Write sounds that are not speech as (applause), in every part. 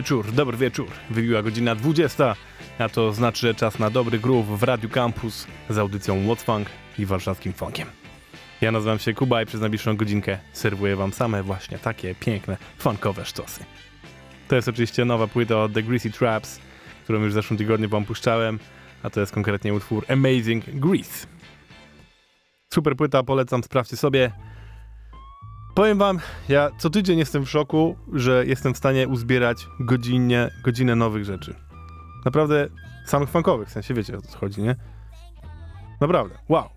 Wieczór, dobry wieczór. Wybiła godzina 20, a to znaczy, że czas na dobry groove w Radiu Campus z audycją What's Funk i warszawskim funkiem. Ja nazywam się Kuba i przez najbliższą godzinkę serwuję wam same właśnie takie piękne, funkowe sztosy. To jest oczywiście nowa płyta od The Greasy Traps, którą już w zeszłym tygodniu wam puszczałem, a to jest konkretnie utwór Amazing Grease. Super płyta, polecam, sprawdźcie sobie. Powiem wam, ja co tydzień jestem w szoku, że jestem w stanie uzbierać godzinnie, godzinę nowych rzeczy. Naprawdę samych funkowych, w sensie wiecie o co chodzi, nie? Naprawdę, wow.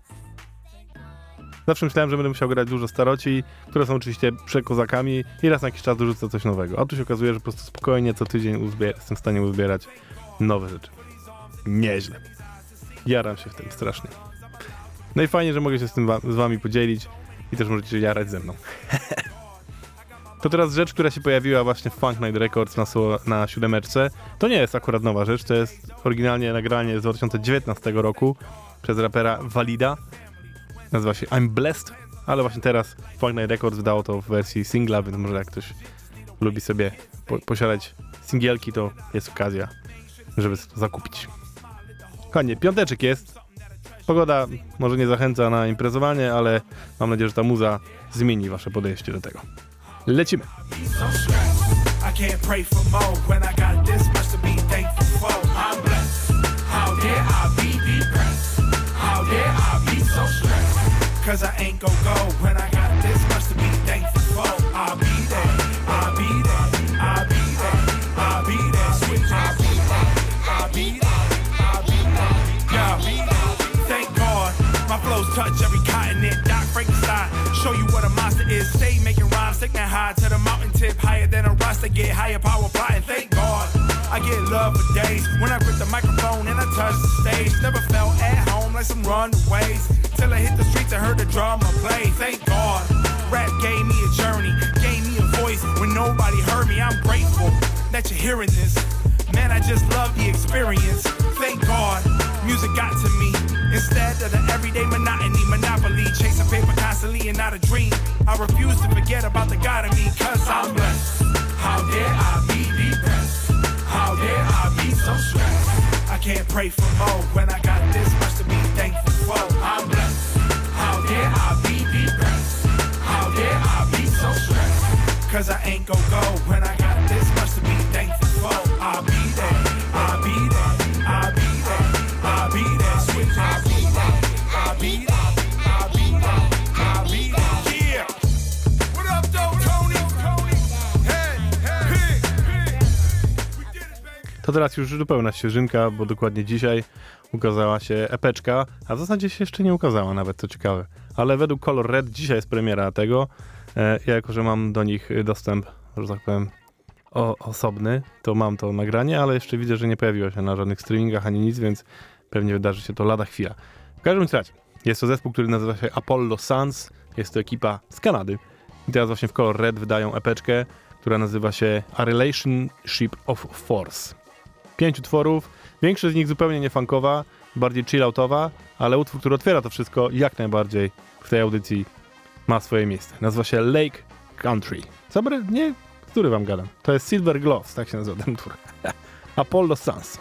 Zawsze myślałem, że będę musiał grać dużo staroci, które są oczywiście przekozakami i raz na jakiś czas dorzucę coś nowego. A tu się okazuje, że po prostu spokojnie co tydzień uzbier- jestem w stanie uzbierać nowe rzeczy. Nieźle. Jaram się w tym strasznie. No i fajnie, że mogę się z tym wa- z wami podzielić i też możecie jarać ze mną. (laughs) to teraz rzecz, która się pojawiła właśnie w Funk Night Records na, na siódemeczce. To nie jest akurat nowa rzecz, to jest oryginalnie nagranie z 2019 roku przez rapera Valida. Nazywa się I'm Blessed, ale właśnie teraz Funk Night Records wydało to w wersji singla, więc może jak ktoś lubi sobie po- posiadać singielki, to jest okazja, żeby to zakupić. Kochanie, piąteczek jest. Pogoda może nie zachęca na imprezowanie, ale mam nadzieję, że ta muza zmieni wasze podejście do tego. Lecimy. stressed. I can't pray for more touch every continent. Doc Frankenstein. Show you what a monster is. Stay making rhymes, taking high to the mountain tip. Higher than a roster. Get higher power plotting. Thank God. I get love for days when I grip the microphone and I touch the stage. Never felt at home like some runaways. Till I hit the streets and heard the drama play. Thank God. Rap gave me a journey, gave me a voice when nobody heard me. I'm grateful that you're hearing this. Man, I just love the experience. Thank God, music got to me. Instead of the everyday monotony, monopoly, chasing paper constantly and not a dream. I refuse to forget about the God in me, cause I'm blessed. How dare I be depressed? How dare I be so stressed? I can't pray for more when I got this much to be thankful for. I'm blessed. How dare I be depressed? How dare I be so stressed? Cause I ain't gon' go when I To teraz już zupełna świeżynka, bo dokładnie dzisiaj ukazała się epeczka, a w zasadzie się jeszcze nie ukazała nawet, co ciekawe. Ale według Color Red dzisiaj jest premiera tego. E, ja jako, że mam do nich dostęp, że tak powiem, o, osobny, to mam to nagranie, ale jeszcze widzę, że nie pojawiło się na żadnych streamingach ani nic, więc pewnie wydarzy się to lada chwila. W każdym razie, jest to zespół, który nazywa się Apollo Suns, jest to ekipa z Kanady. I teraz właśnie w Color Red wydają epeczkę, która nazywa się A Relationship of Force pięć utworów. Większość z nich zupełnie nie funkowa, bardziej chilloutowa, ale utwór, który otwiera to wszystko, jak najbardziej w tej audycji ma swoje miejsce. Nazywa się Lake Country. Zabry, nie, który wam gadam. To jest Silver Gloves, tak się nazywa ten utwór. (laughs) Apollo Suns.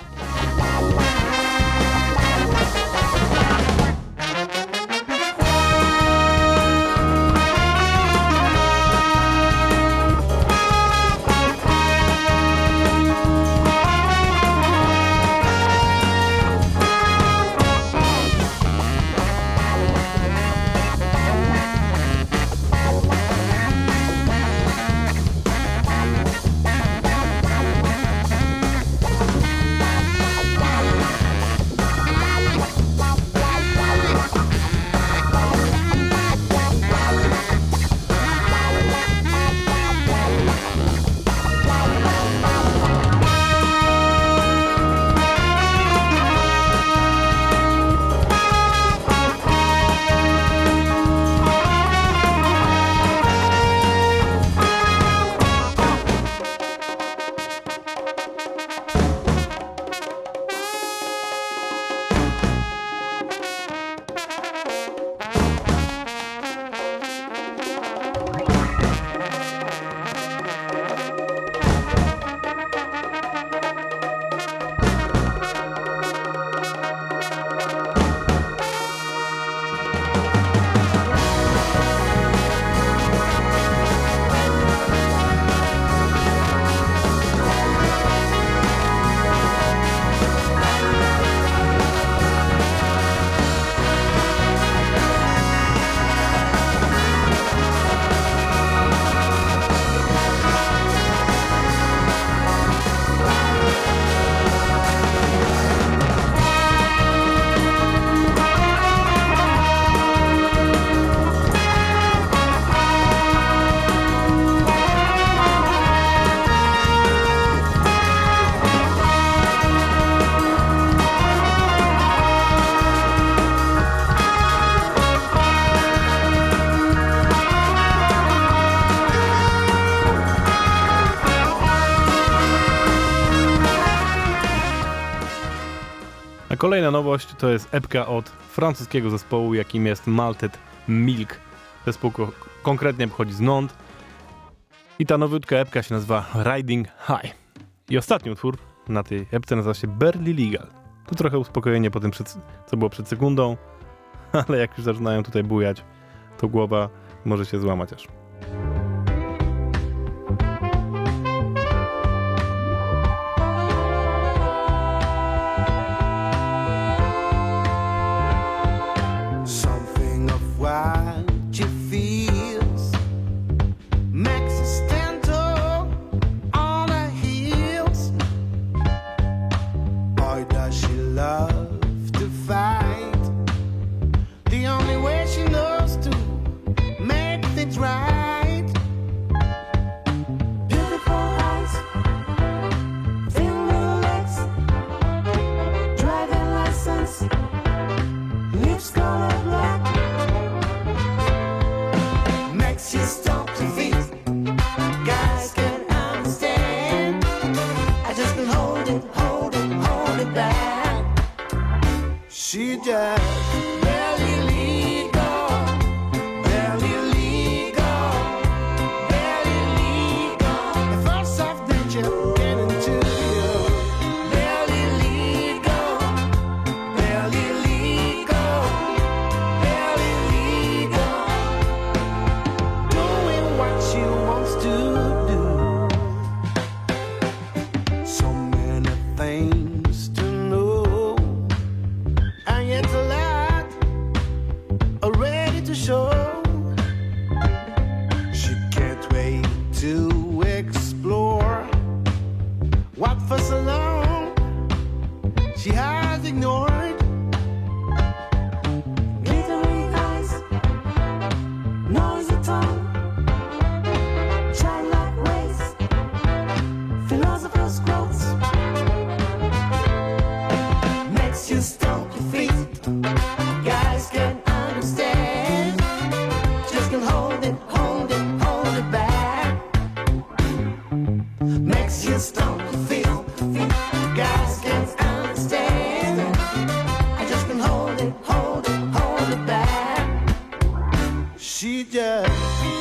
Kolejna nowość to jest epka od francuskiego zespołu, jakim jest Malted Milk. Zespół ko- konkretnie pochodzi z Nantes. I ta nowiutka epka się nazywa Riding High. I ostatni utwór na tej epce nazywa się Barely Legal. To trochę uspokojenie po tym, przed, co było przed sekundą, (laughs) ale jak już zaczynają tutaj bujać, to głowa może się złamać aż. Hold it, hold it, hold it back. She just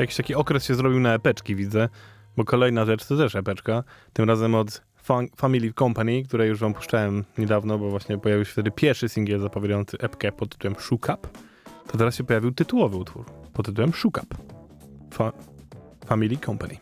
jakiś taki okres się zrobił na epeczki, widzę, bo kolejna rzecz to też epeczka, tym razem od Fun- Family Company, które już wam puszczałem niedawno, bo właśnie pojawił się wtedy pierwszy singiel zapowiadający epkę pod tytułem Shook Up. To teraz się pojawił tytułowy utwór pod tytułem Shook Up. Fa- Family Company.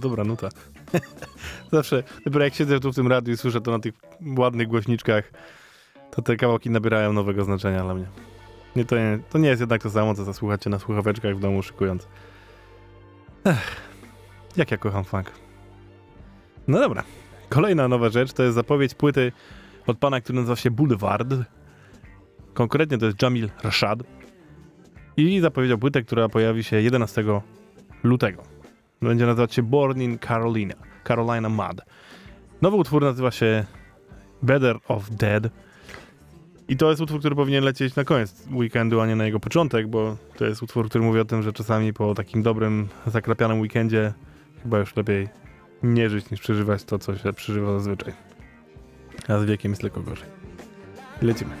Jest dobra nuta. (laughs) Zawsze, dopiero jak siedzę tu w tym radiu i słyszę to na tych ładnych głośniczkach, to te kawałki nabierają nowego znaczenia dla mnie. Nie, to, nie, to nie jest jednak to samo, co zasłuchacie na słuchaweczkach w domu szykując. Ech, jak ja kocham funk. No dobra. Kolejna nowa rzecz to jest zapowiedź płyty od pana, który nazywa się Boulevard. Konkretnie to jest Jamil Rashad. I zapowiedział płytę, która pojawi się 11 lutego. Będzie nazywać się Born in Carolina. Carolina Mud. Nowy utwór nazywa się Better of Dead. I to jest utwór, który powinien lecieć na koniec weekendu, a nie na jego początek, bo to jest utwór, który mówi o tym, że czasami po takim dobrym, zakrapianym weekendzie chyba już lepiej nie żyć niż przeżywać to, co się przeżywa zazwyczaj. A z wiekiem jest tylko gorzej. Lecimy.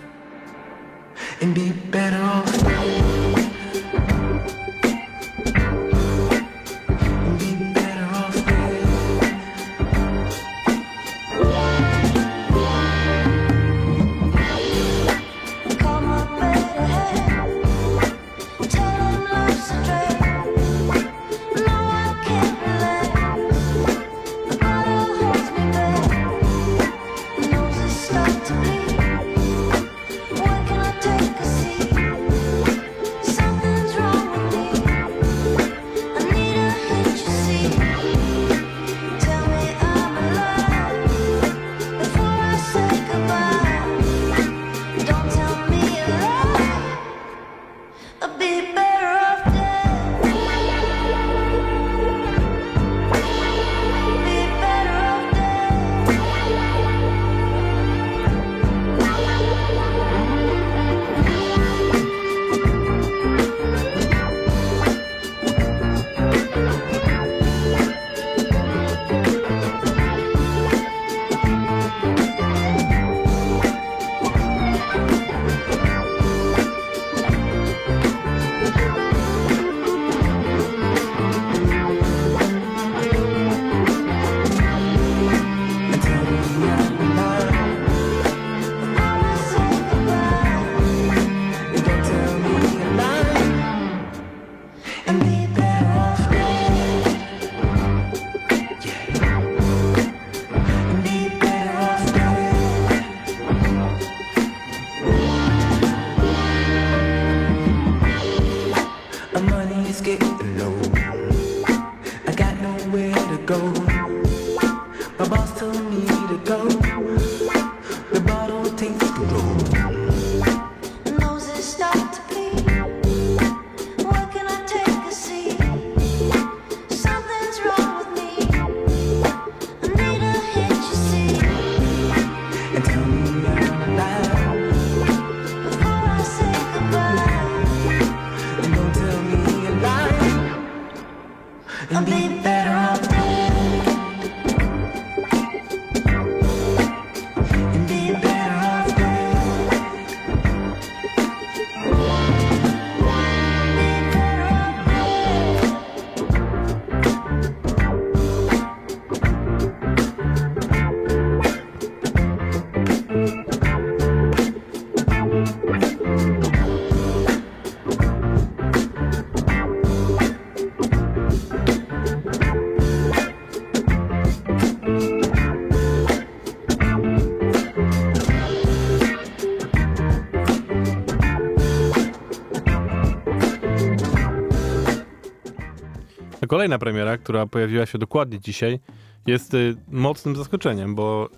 Kolejna premiera, która pojawiła się dokładnie dzisiaj, jest y, mocnym zaskoczeniem, bo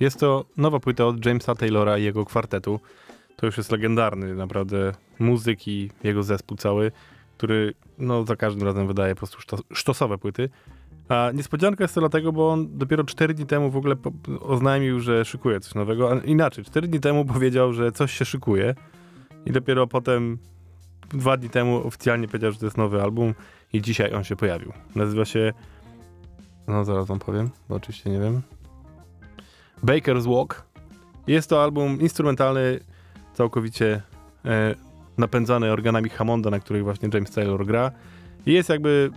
jest to nowa płyta od Jamesa Taylora i jego kwartetu. To już jest legendarny naprawdę muzyk i jego zespół cały, który no, za każdym razem wydaje po prostu sztos- sztosowe płyty. A niespodzianka jest to dlatego, bo on dopiero 4 dni temu w ogóle oznajmił, że szykuje coś nowego. A inaczej, 4 dni temu (laughs) powiedział, że coś się szykuje i dopiero potem dwa dni temu oficjalnie powiedział, że to jest nowy album i dzisiaj on się pojawił. Nazywa się no zaraz wam powiem, bo oczywiście nie wiem. Baker's Walk. Jest to album instrumentalny, całkowicie e, napędzany organami Hammonda, na których właśnie James Taylor gra. I jest jakby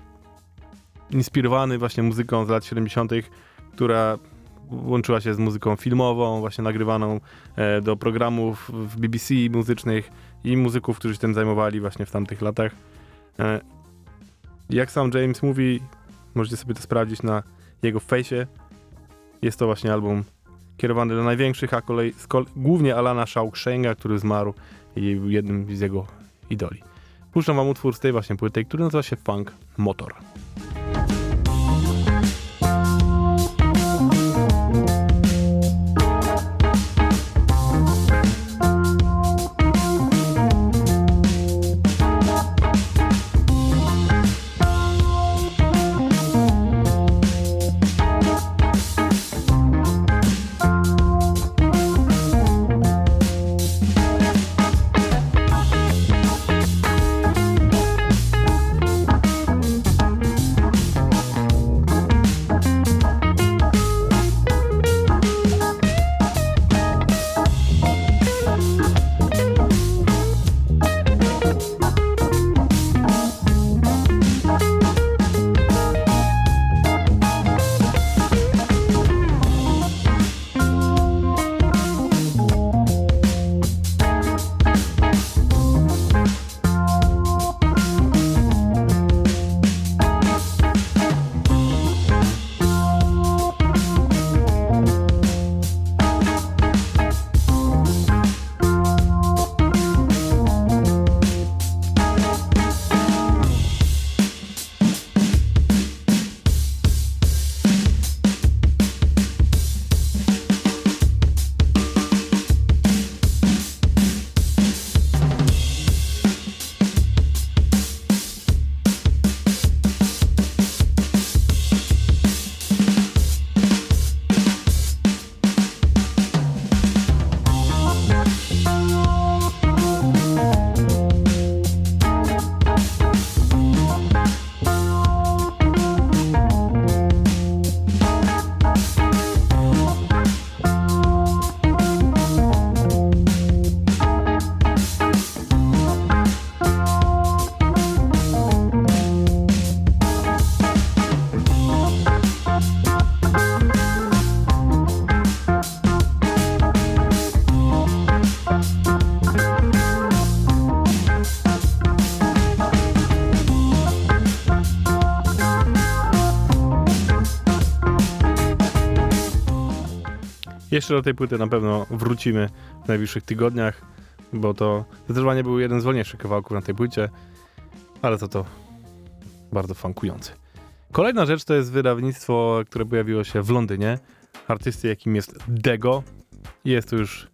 inspirowany właśnie muzyką z lat 70., która łączyła się z muzyką filmową, właśnie nagrywaną e, do programów w BBC muzycznych i muzyków, którzy się tym zajmowali właśnie w tamtych latach. E, jak sam James mówi, możecie sobie to sprawdzić na jego fejsie. Jest to właśnie album kierowany do największych, a kolei z kol- głównie Alana Shawshanka, który zmarł i był jednym z jego idoli. Puszczam wam utwór z tej właśnie płyty, który nazywa się Funk Motor. Jeszcze do tej płyty na pewno wrócimy w najbliższych tygodniach, bo to zdecydowanie był jeden z wolniejszych kawałków na tej płycie, ale to to bardzo funkujący. Kolejna rzecz to jest wydawnictwo, które pojawiło się w Londynie. Artysty, jakim jest Dego. Jest to już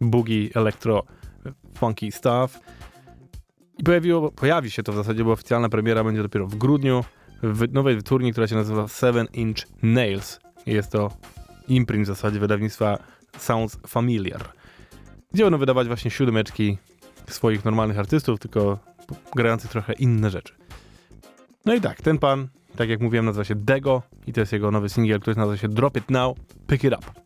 boogie, electro, funky stuff. I pojawiło, pojawi się to w zasadzie, bo oficjalna premiera będzie dopiero w grudniu w nowej wytwórni, która się nazywa Seven Inch Nails. Jest to imprint w zasadzie wydawnictwa Sounds Familiar, gdzie będą wydawać właśnie siódemeczki swoich normalnych artystów, tylko grających trochę inne rzeczy. No i tak, ten pan, tak jak mówiłem, nazywa się Dego i to jest jego nowy singiel, który nazywa się Drop It Now, Pick It Up.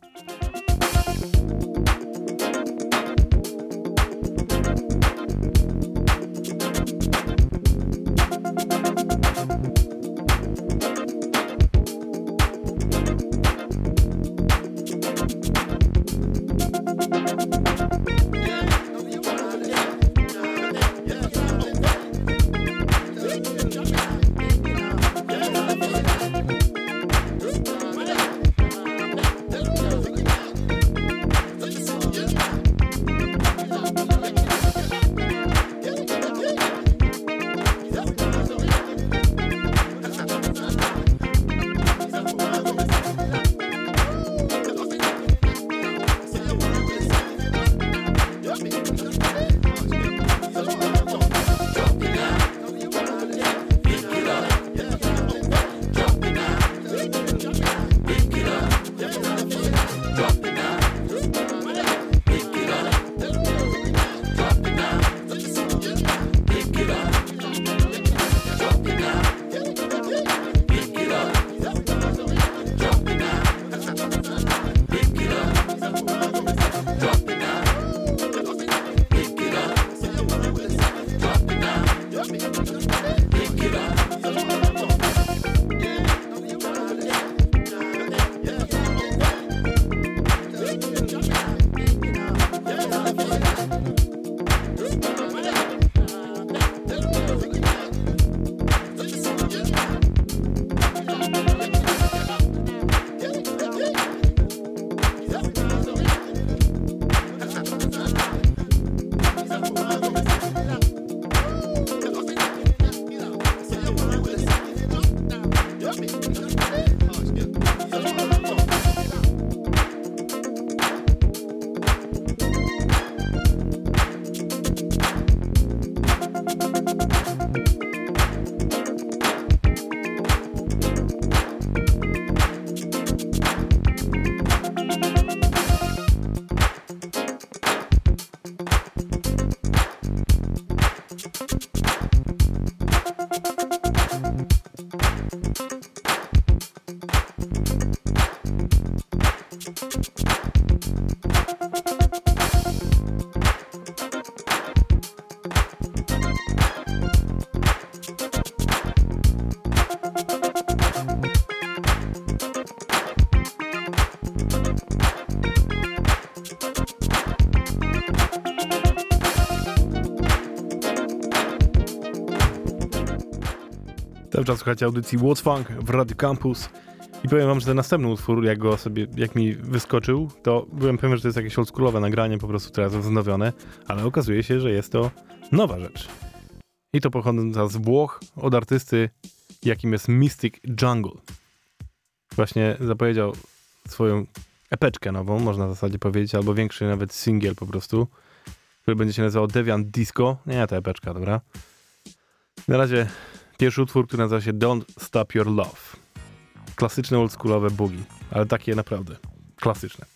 Cały czas słuchacie audycji What's Funk w Radio Campus i powiem wam, że ten następny utwór, jak go sobie, jak mi wyskoczył, to byłem pewien, że to jest jakieś oldschoolowe nagranie, po prostu teraz wznowione, ale okazuje się, że jest to nowa rzecz. I to pochodząca z Włoch od artysty, jakim jest Mystic Jungle. Właśnie zapowiedział swoją epeczkę nową, można w zasadzie powiedzieć, albo większy nawet singiel po prostu, który będzie się nazywał Deviant Disco. Nie, to epeczka, dobra. Na razie Pierwszy utwór, który nazywa się Don't Stop Your Love. Klasyczne oldschoolowe boogie, ale takie naprawdę klasyczne.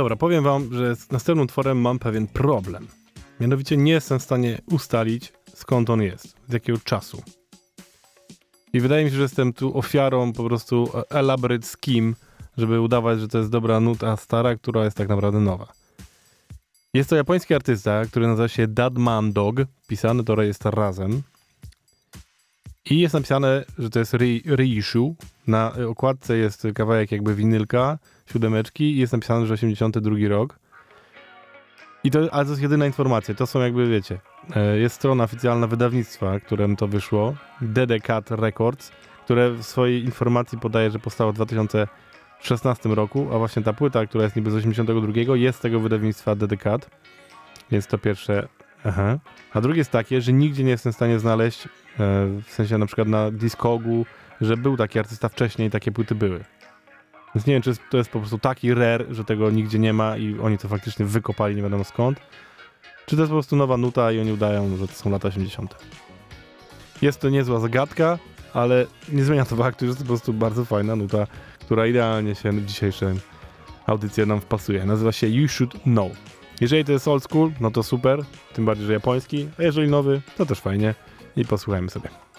Dobra, powiem wam, że z następnym utworem mam pewien problem. Mianowicie nie jestem w stanie ustalić, skąd on jest, z jakiego czasu. I wydaje mi się, że jestem tu ofiarą po prostu e, elaborate scheme, żeby udawać, że to jest dobra nuta stara, która jest tak naprawdę nowa. Jest to japoński artysta, który nazywa się Dadman Dog, pisany to jest razem. I jest napisane, że to jest re- reissue. Na okładce jest kawałek jakby winylka, siódemeczki i jest napisane, że 82 rok. I to, ale to jest jedyna informacja. To są jakby, wiecie, e, jest strona oficjalna wydawnictwa, którym to wyszło, DDCat Records, które w swojej informacji podaje, że powstało w 2016 roku, a właśnie ta płyta, która jest niby z 82, jest z tego wydawnictwa DDCat. Jest to pierwsze. Aha. A drugie jest takie, że nigdzie nie jestem w stanie znaleźć, e, w sensie na przykład na Discogu, że był taki artysta wcześniej i takie płyty były. Więc nie wiem, czy to jest po prostu taki rare, że tego nigdzie nie ma i oni to faktycznie wykopali nie wiadomo skąd. Czy to jest po prostu nowa nuta i oni udają, że to są lata 80. Jest to niezła zagadka, ale nie zmienia to faktu, że to po prostu bardzo fajna nuta, która idealnie się w dzisiejszą audycję nam wpasuje. Nazywa się You Should Know. Jeżeli to jest old school, no to super, tym bardziej, że japoński, a jeżeli nowy, to też fajnie i posłuchajmy sobie.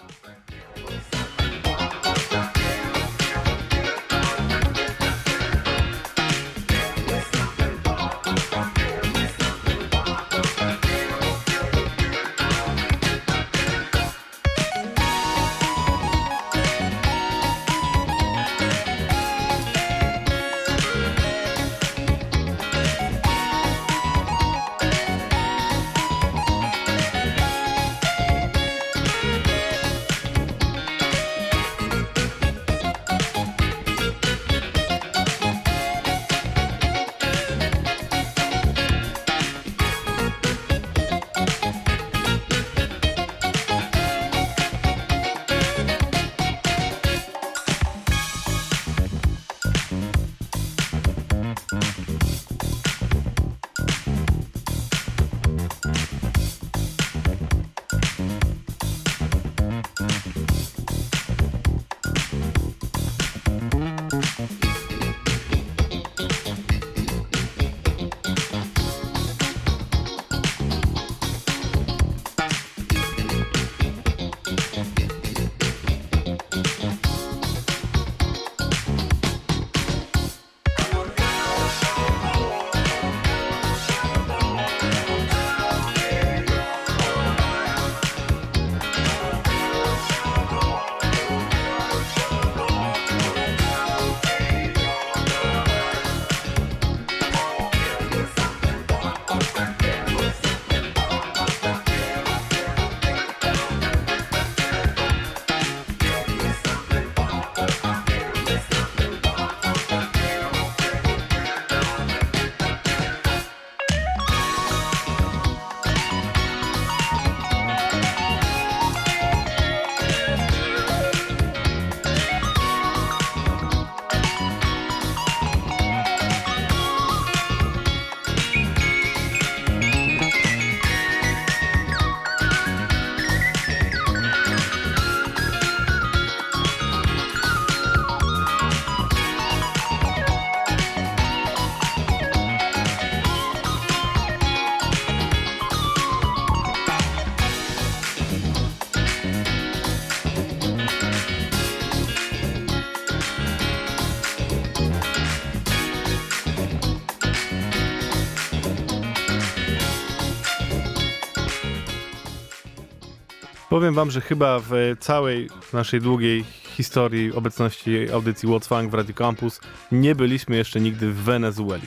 Powiem wam, że chyba w całej naszej długiej historii obecności audycji What's Funk w Radio Campus nie byliśmy jeszcze nigdy w Wenezueli.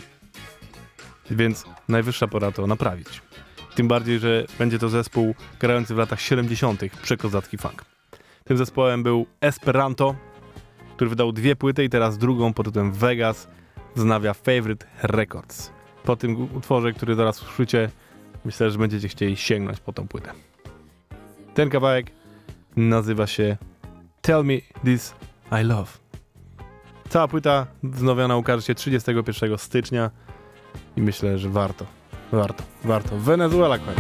Więc najwyższa pora to naprawić. Tym bardziej, że będzie to zespół grający w latach 70. przekozacki funk. Tym zespołem był Esperanto, który wydał dwie płyty i teraz drugą pod tytułem Vegas wznawia Favorite Records. Po tym utworze, który zaraz usłyszycie, myślę, że będziecie chcieli sięgnąć po tą płytę. Ten kawałek nazywa się Tell Me This I Love. Cała płyta wznowiona ukaże się 31 stycznia i myślę, że warto, warto, warto. Wenezuela, kochani.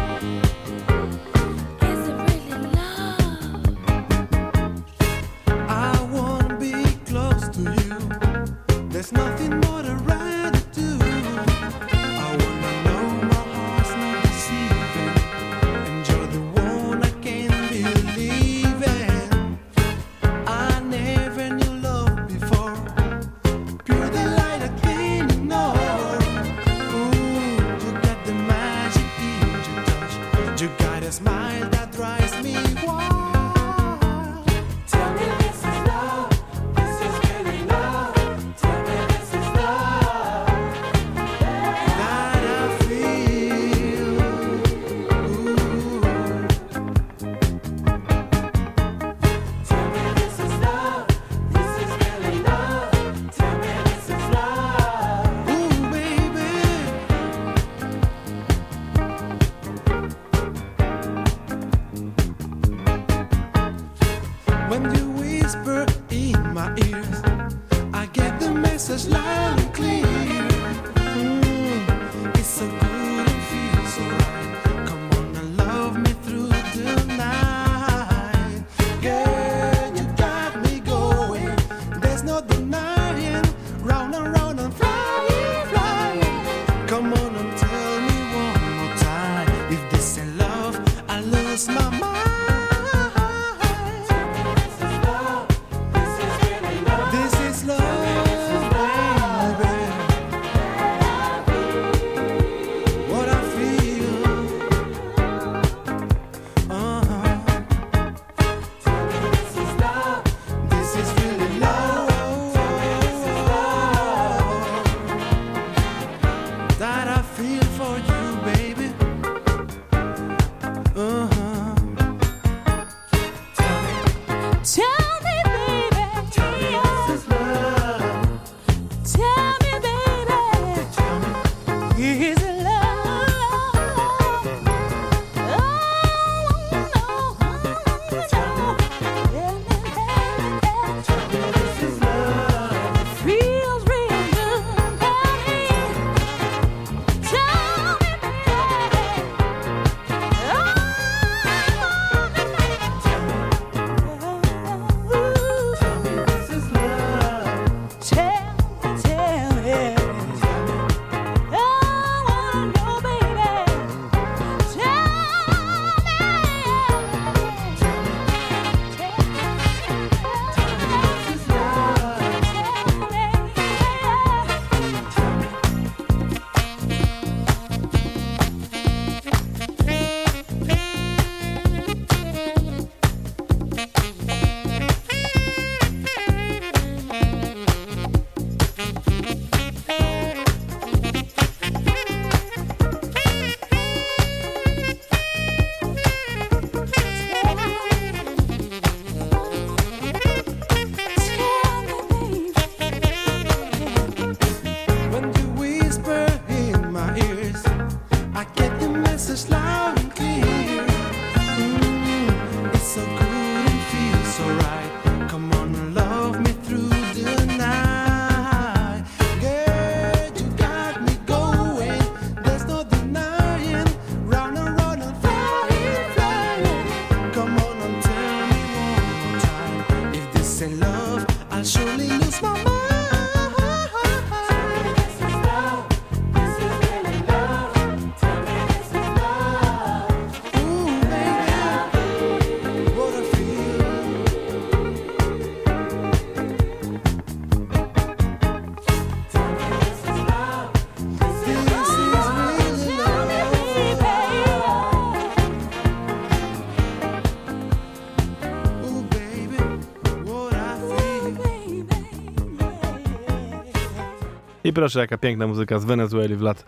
proszę, jaka piękna muzyka z Wenezueli w lat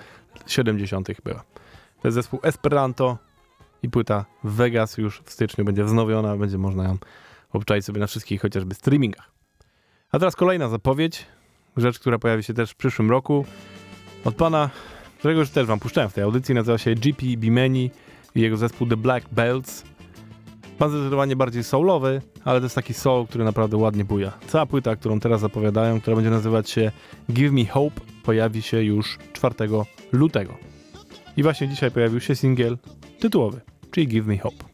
70. była. To jest zespół Esperanto i płyta Vegas już w styczniu będzie wznowiona, będzie można ją obczaić sobie na wszystkich chociażby streamingach. A teraz kolejna zapowiedź, rzecz, która pojawi się też w przyszłym roku. Od pana, którego już też wam puszczałem w tej audycji, nazywa się GP Bimeni i jego zespół The Black Belts. Ma zdecydowanie bardziej soulowy, ale to jest taki soul, który naprawdę ładnie buja. Cała płyta, którą teraz zapowiadają, która będzie nazywać się Give Me Hope, pojawi się już 4 lutego. I właśnie dzisiaj pojawił się singiel tytułowy, czyli Give Me Hope.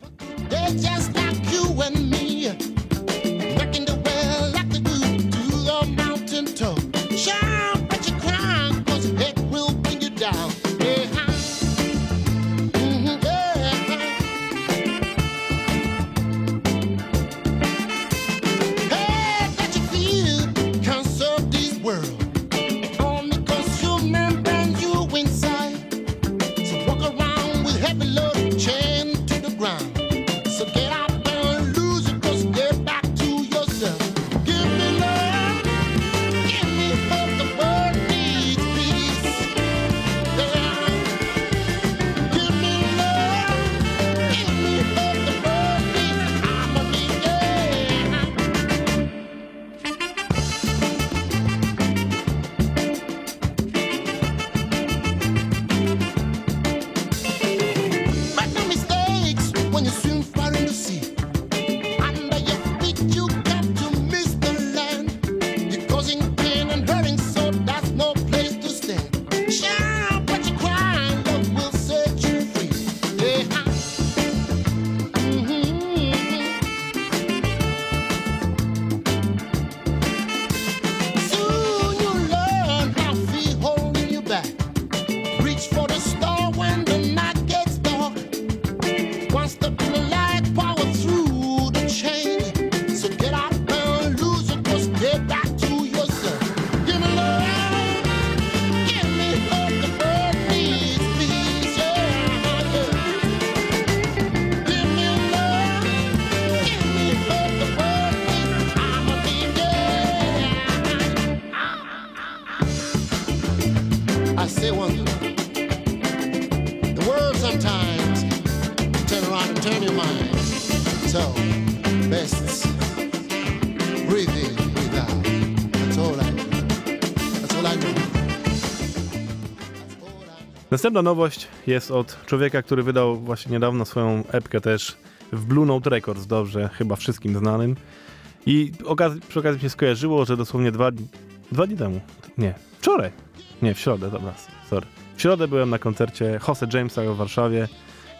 Następna nowość jest od człowieka, który wydał właśnie niedawno swoją epkę też w Blue Note Records, dobrze, chyba wszystkim znanym. I okaz- przy okazji się skojarzyło, że dosłownie dwa, dwa dni temu, nie, wczoraj, nie, w środę, dobra, sorry. W środę byłem na koncercie Jose Jamesa w Warszawie,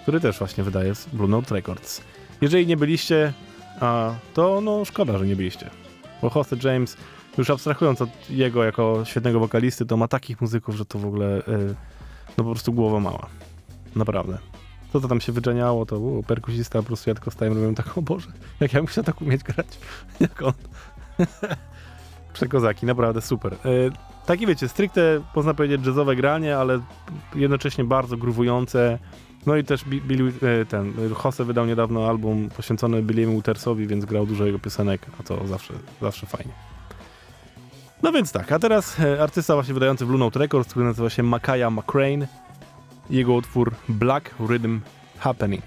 który też właśnie wydaje z Blue Note Records. Jeżeli nie byliście, a to no szkoda, że nie byliście. Bo Jose James, już abstrahując od jego jako świetnego wokalisty, to ma takich muzyków, że to w ogóle y, no po prostu głowa mała. Naprawdę. To, co tam się wydrzeniało, to u, perkusista po prostu ja tylko stałem robiłem tak, o Boże, jak ja muszę tak umieć grać, (laughs) jak on. (laughs) Przekozaki, naprawdę super. E, takie wiecie, stricte można powiedzieć jazzowe granie, ale jednocześnie bardzo gruwujące. No i też Bi- Billy, e, ten, Jose wydał niedawno album poświęcony Billy'emu Utersowi, więc grał dużo jego piosenek, a to zawsze, zawsze fajnie. No więc tak, a teraz e, artysta właśnie wydający w Blue Note Records, który nazywa się Makaya McCrane. Jego utwór Black Rhythm Happening.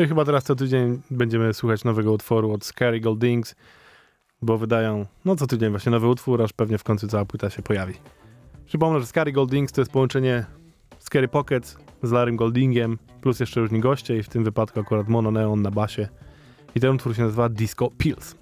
No i chyba teraz co tydzień będziemy słuchać nowego utworu od Scary Goldings, bo wydają, no co tydzień właśnie nowy utwór, aż pewnie w końcu cała płyta się pojawi. Przypomnę, że Scary Goldings to jest połączenie Scary Pockets z Larrym Goldingiem, plus jeszcze różni goście i w tym wypadku akurat Mono Neon na basie. I ten utwór się nazywa Disco Pills.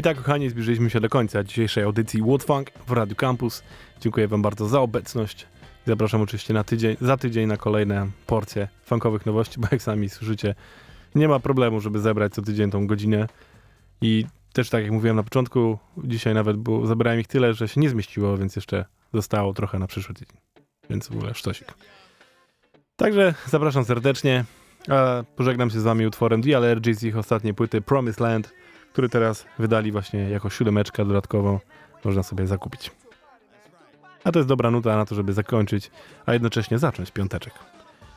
I tak, kochani, zbliżyliśmy się do końca dzisiejszej audycji Woodfunk w Radio Campus. Dziękuję Wam bardzo za obecność. Zapraszam oczywiście na tydzień, za tydzień na kolejne porcje funkowych nowości, bo jak sami słyszycie, nie ma problemu, żeby zebrać co tydzień tą godzinę. I też tak jak mówiłem na początku, dzisiaj nawet było, zebrałem ich tyle, że się nie zmieściło, więc jeszcze zostało trochę na przyszły tydzień. Więc w ogóle sztosik. Także zapraszam serdecznie. A pożegnam się z wami utworem The Allergies ich ostatniej płyty Promised Land, który teraz wydali właśnie jako siódemeczka dodatkowo. Można sobie zakupić. A to jest dobra nuta na to, żeby zakończyć, a jednocześnie zacząć piąteczek.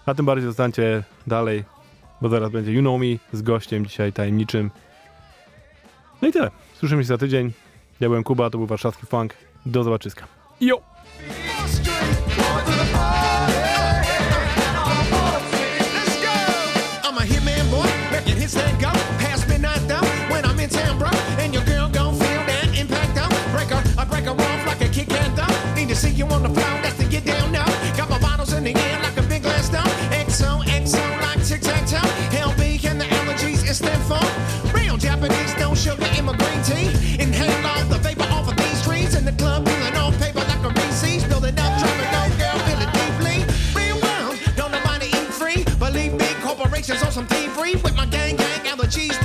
A tym bardziej zostańcie dalej, bo zaraz będzie You Know Me z gościem dzisiaj tajemniczym. No i tyle. Słyszymy się za tydzień. Ja byłem Kuba, to był warszawski funk. Do zobaczyska. Jo! You on the floor, that's to get down now. Got my bottles in the air like a big glass down. XO, XO, like tic tac toe. LB and the allergies, it's that fun. Real Japanese, no sugar in my green tea. Inhale all the vapor off of these trees in the club, peeling off paper like a Reese's. Building up, it low, girl, feel it deeply. Real world, don't nobody eat free. Believe me, corporations on some thievery. With my gang, gang, allergies,